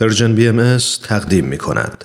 Persian BMS تقدیم می کند.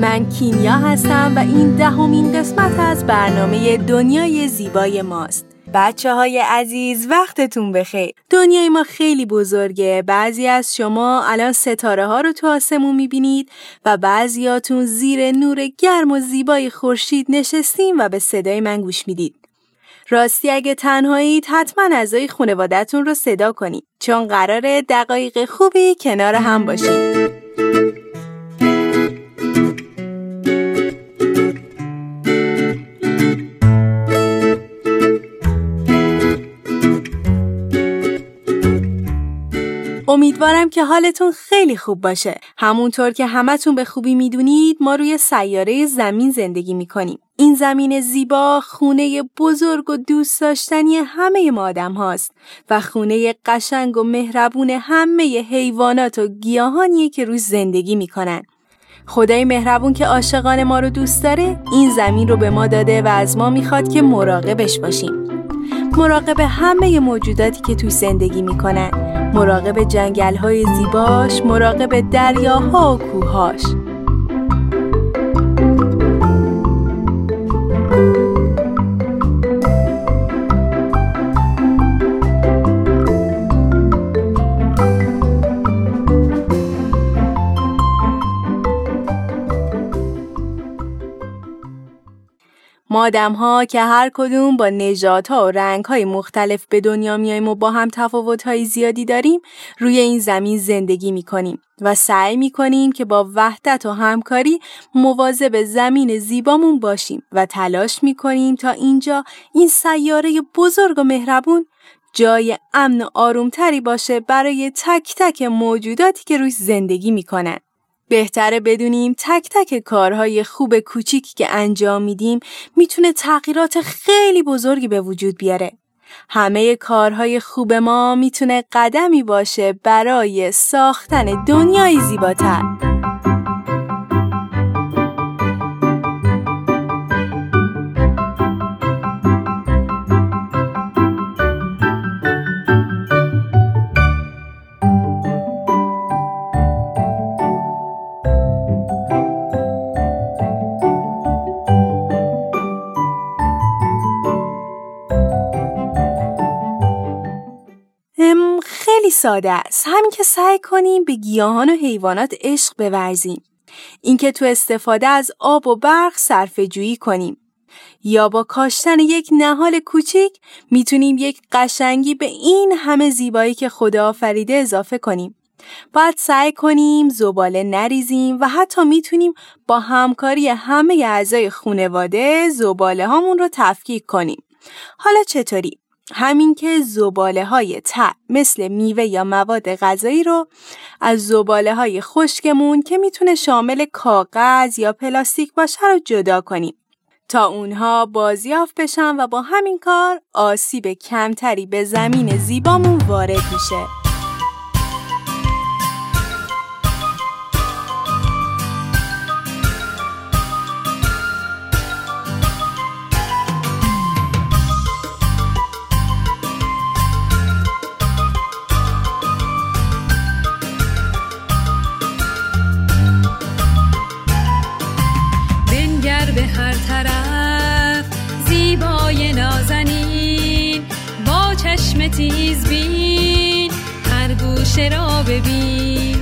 من کیمیا هستم و این دهمین قسمت از برنامه دنیای زیبای ماست. بچه های عزیز وقتتون بخیر. دنیای ما خیلی بزرگه. بعضی از شما الان ستاره ها رو تو آسمون می‌بینید و بعضیاتون زیر نور گرم و زیبای خورشید نشستیم و به صدای من گوش می‌دید. راستی اگه تنهایید حتما اعضای خانوادهتون رو صدا کنید. چون قراره دقایق خوبی کنار هم باشید. امیدوارم که حالتون خیلی خوب باشه. همونطور که همتون به خوبی می‌دونید ما روی سیاره زمین زندگی می‌کنیم. این زمین زیبا خونه بزرگ و دوست داشتنی همه ما آدم هاست و خونه قشنگ و مهربون همه حیوانات و گیاهانیه که روی زندگی می‌کنن. خدای مهربون که عاشقان ما رو دوست داره این زمین رو به ما داده و از ما می‌خواد که مراقبش باشیم. مراقب همه موجوداتی که توی زندگی می‌کنن. مراقب جنگل های زیباش مراقب دریاها و کوهاش آدم ها که هر کدوم با نژادها و رنگ های مختلف به دنیا میایم و با هم تفاوت های زیادی داریم روی این زمین زندگی می کنیم و سعی می کنیم که با وحدت و همکاری مواظب زمین زیبامون باشیم و تلاش می کنیم تا اینجا این سیاره بزرگ و مهربون جای امن و آرومتری باشه برای تک تک موجوداتی که روی زندگی می‌کنن. بهتره بدونیم تک تک کارهای خوب کوچیکی که انجام میدیم می‌تونه تغییرات خیلی بزرگی به وجود بیاره. همه کارهای خوب ما می‌تونه قدمی باشه برای ساختن دنیای زیباتر. ساده است. همین که سعی کنیم به گیاهان و حیوانات عشق بورزیم. اینکه تو استفاده از آب و برق صرفه جویی کنیم. یا با کاشتن یک نهال کوچیک می‌تونیم یک قشنگی به این همه زیبایی که خدا آفریده اضافه کنیم. باید سعی کنیم زباله نریزیم و حتی می‌تونیم با همکاری همه اعضای خونواده زباله هامون رو تفکیک کنیم. حالا چطوری؟ همین که زباله های ت مثل میوه یا مواد غذایی رو از زباله های خشکمون که می‌تونه شامل کاغذ یا پلاستیک باشه رو جدا کنیم تا اونها بازیافت بشن و با همین کار آسیب کمتری به زمین زیبامون وارد میشه. تیز بین هر گوشه را ببین.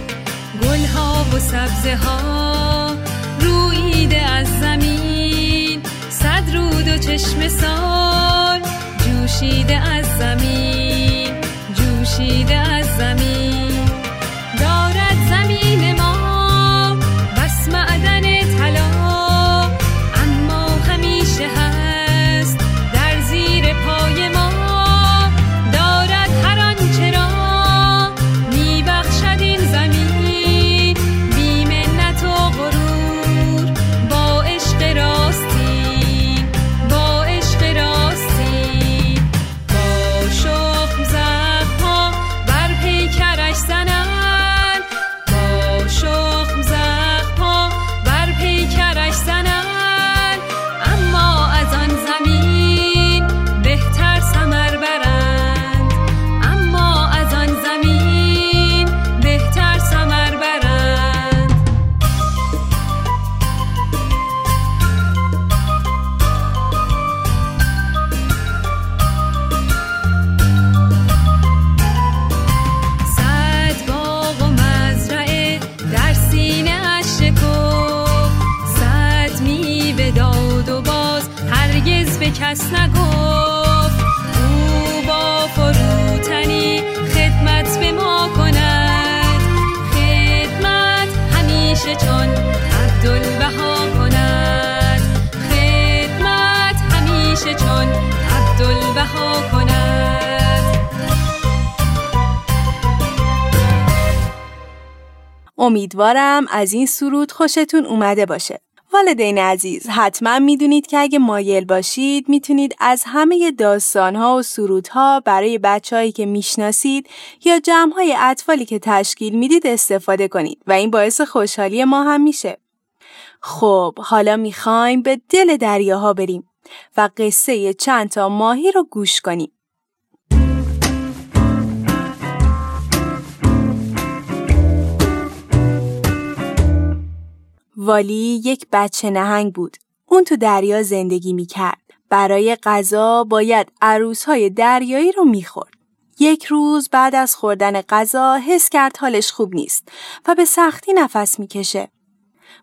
گل ها و سبزه ها رویده از زمین. صد رود و چشم سال کس نگفت. او با فروتنی خدمت به ما کند. خدمت همیشه چون عبدالبها کند. خدمت همیشه چون عبدالبها کند. امیدوارم از این سرود خوشتون اومده باشه. والدین عزیز حتما می‌دونید که اگه مایل باشید می‌تونید از همه داستانها و سرودها برای بچههایی که می‌شناسید یا جمعهای اطفالی که تشکیل می‌دید استفاده کنید و این باعث خوشحالی ما هم میشه. خب حالا می‌خوایم به دل دریاها بریم و قصه چند تا ماهی رو گوش کنیم. والی یک بچه نهنگ بود. اون تو دریا زندگی می کرد. برای غذا باید عروسهای دریایی رو می‌خورد. یک روز بعد از خوردن غذا حس کرد حالش خوب نیست و به سختی نفس می‌کشه.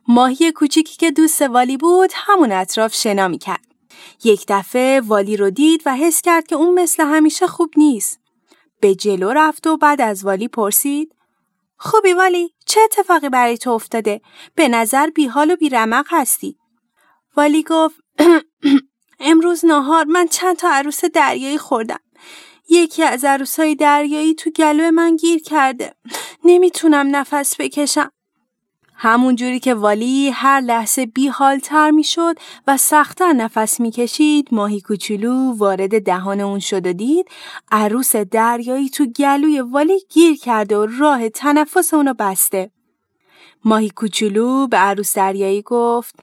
ماهی کوچیکی که دوست والی بود همون اطراف شنا می‌کرد. یک دفعه والی رو دید و حس کرد که اون مثل همیشه خوب نیست. به جلو رفت و بعد از والی پرسید خوبی والی چه اتفاقی برای تو افتاده؟ به نظر بیحال و بیرمق هستی. والی گفت امروز نهار من چند تا عروس دریایی خوردم. یکی از عروسای دریایی تو گلو من گیر کرده. نمی‌تونم نفس بکشم. همون جوری که والی هر لحظه بی تر می شد و سختتر نفس می کشید ماهی کوچولو وارد دهان اون شد و دید عروس دریایی تو گلوی والی گیر کرده و راه تنفس اونو بسته. ماهی کوچولو به عروس دریایی گفت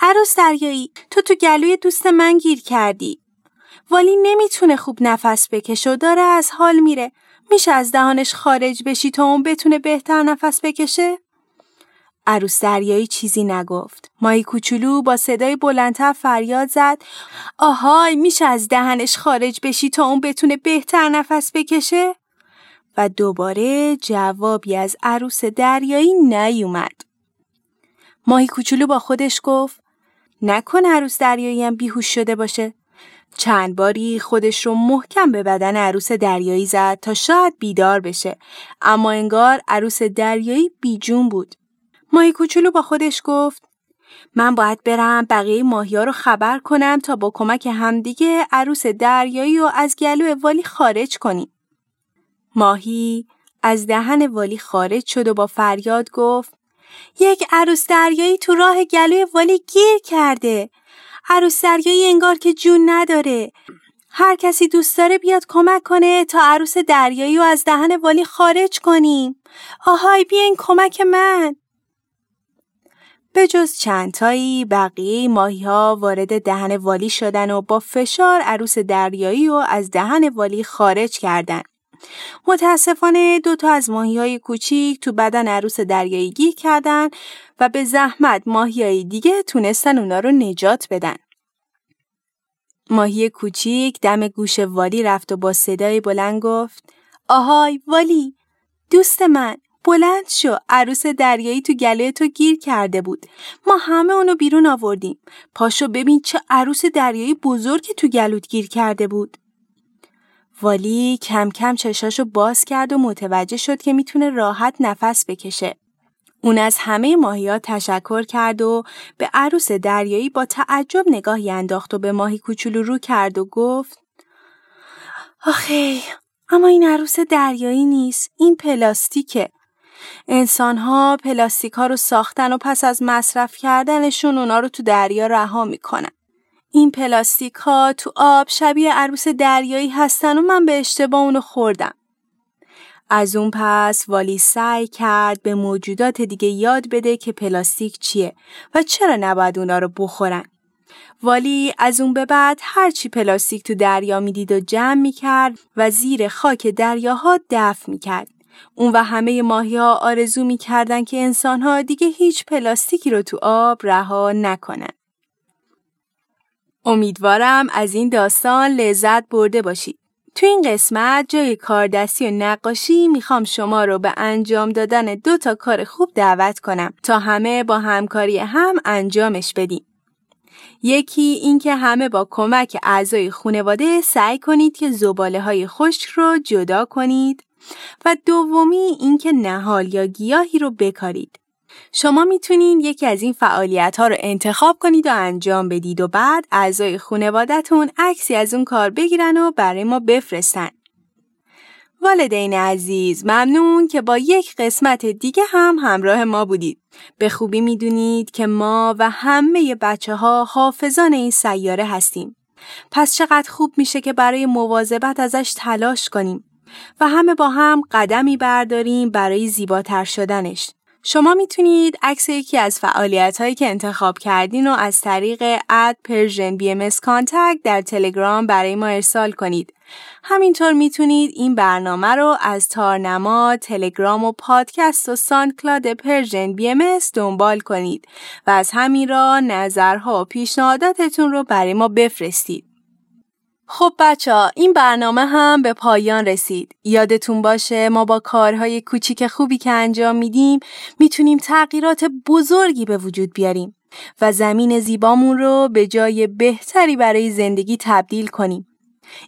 عروس دریایی تو تو گلوی دوست من گیر کردی. والی نمی‌تونه خوب نفس بکشه و داره از حال میره. میشه از دهانش خارج بشی تا اون بتونه بهتر نفس بکشه؟ عروس دریایی چیزی نگفت. ماهی کوچولو با صدای بلندتر فریاد زد آهای میشه از دهنش خارج بشی تا اون بتونه بهتر نفس بکشه؟ و دوباره جوابی از عروس دریایی نیومد. ماهی کوچولو با خودش گفت نکن عروس دریایی هم بیهوش شده باشه. چند باری خودش رو محکم به بدن عروس دریایی زد تا شاید بیدار بشه اما انگار عروس دریایی بیجون بود. ماهی کوچولو با خودش گفت من باید برم بقیه ماهی ها رو خبر کنم تا با کمک همدیگه عروس دریایی رو از گلو والی خارج کنیم. ماهی از دهن والی خارج شد و با فریاد گفت یک عروس دریایی تو راه گلوی والی گیر کرده. عروس دریایی انگار که جون نداره. هر کسی دوست داره بیاد کمک کنه تا عروس دریایی رو از دهن والی خارج کنیم. آهای بیاین کمک من. به جز چندتایی بقیه ماهی ها وارد دهن والی شدن و با فشار عروس دریایی رو از دهن والی خارج کردن. متاسفانه دوتا از ماهی های کوچیک تو بدن عروس دریایی گیر کردن و به زحمت ماهی های دیگه تونستن اونا رو نجات بدن. ماهی کوچیک دم گوش والی رفت و با صدای بلند گفت آهای والی دوست من بلند شو عروس دریایی تو گله تو گیر کرده بود. ما همه اونو بیرون آوردیم. پاشو ببین چه عروس دریایی بزرگی تو گلوت گیر کرده بود. والی کم کم چشاشو باز کرد و متوجه شد که می‌تونه راحت نفس بکشه. اون از همه ماهیات تشکر کرد و به عروس دریایی با تعجب نگاهی انداخت و به ماهی کوچولو رو کرد و گفت آخه اما این عروس دریایی نیست این پلاستیکه انسان ها پلاستیک ها رو ساختن و پس از مصرف کردنشون اونا رو تو دریا رها می‌کنن این پلاستیک ها تو آب شبیه عروس دریایی هستن و من به اشتباه اونو خوردم. از اون پس والی سعی کرد به موجودات دیگه یاد بده که پلاستیک چیه و چرا نباید اونا رو بخورن. والی از اون به بعد هرچی پلاستیک تو دریا می‌دید و جمع می‌کرد و زیر خاک دریاها دفع می‌کرد. اون و همه ماهی ها آرزو می‌کردن که انسان ها دیگه هیچ پلاستیکی رو تو آب رها نکنن. امیدوارم از این داستان لذت برده باشید. تو این قسمت جای کاردستی و نقاشی می‌خوام شما رو به انجام دادن دو تا کار خوب دعوت کنم تا همه با همکاری هم انجامش بدیم. یکی اینکه همه با کمک اعضای خانواده سعی کنید که زباله های خشک رو جدا کنید و دومی اینکه نهال یا گیاهی رو بکارید. شما می‌تونید یکی از این فعالیت ها رو انتخاب کنید و انجام بدید و بعد اعضای خانوادهتون عکسی از اون کار بگیرن و برای ما بفرستن. والدین عزیز ممنون که با یک قسمت دیگه هم همراه ما بودید. به خوبی می‌دونید که ما و همه بچه ها حافظان این سیاره هستیم. پس چقدر خوب میشه که برای مواظبت ازش تلاش کنیم و همه با هم قدمی برداریم برای زیباتر شدنش. شما می‌تونید عکس یکی از فعالیت هایی که انتخاب کردین و از طریق at Persian BMS در تلگرام برای ما ارسال کنید. همینطور می‌تونید این برنامه رو از تارنما، تلگرام و پادکست و ساندکلاد Persian BMS دنبال کنید و از همین را نظرها و پیشنهاداتتون رو برای ما بفرستید. خب بچه ها این برنامه هم به پایان رسید. یادتون باشه ما با کارهای کوچیک خوبی که انجام میدیم می‌تونیم تغییرات بزرگی به وجود بیاریم و زمین زیبامون رو به جای بهتری برای زندگی تبدیل کنیم.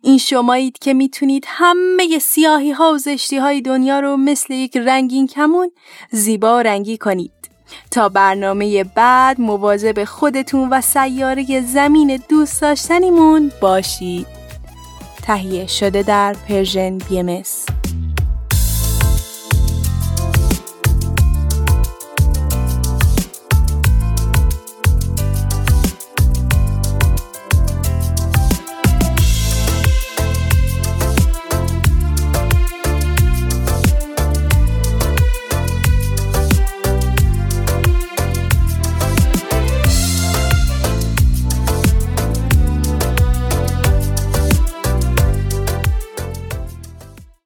این شمایید که می‌تونید همه سیاهی ها و زشتی های دنیا رو مثل یک رنگین کمون زیبا و رنگی کنید. تا برنامه بعد مواظب خودتون و سیاره زمین دوست داشتنیمون باشید. تهیه شده در پرژن بی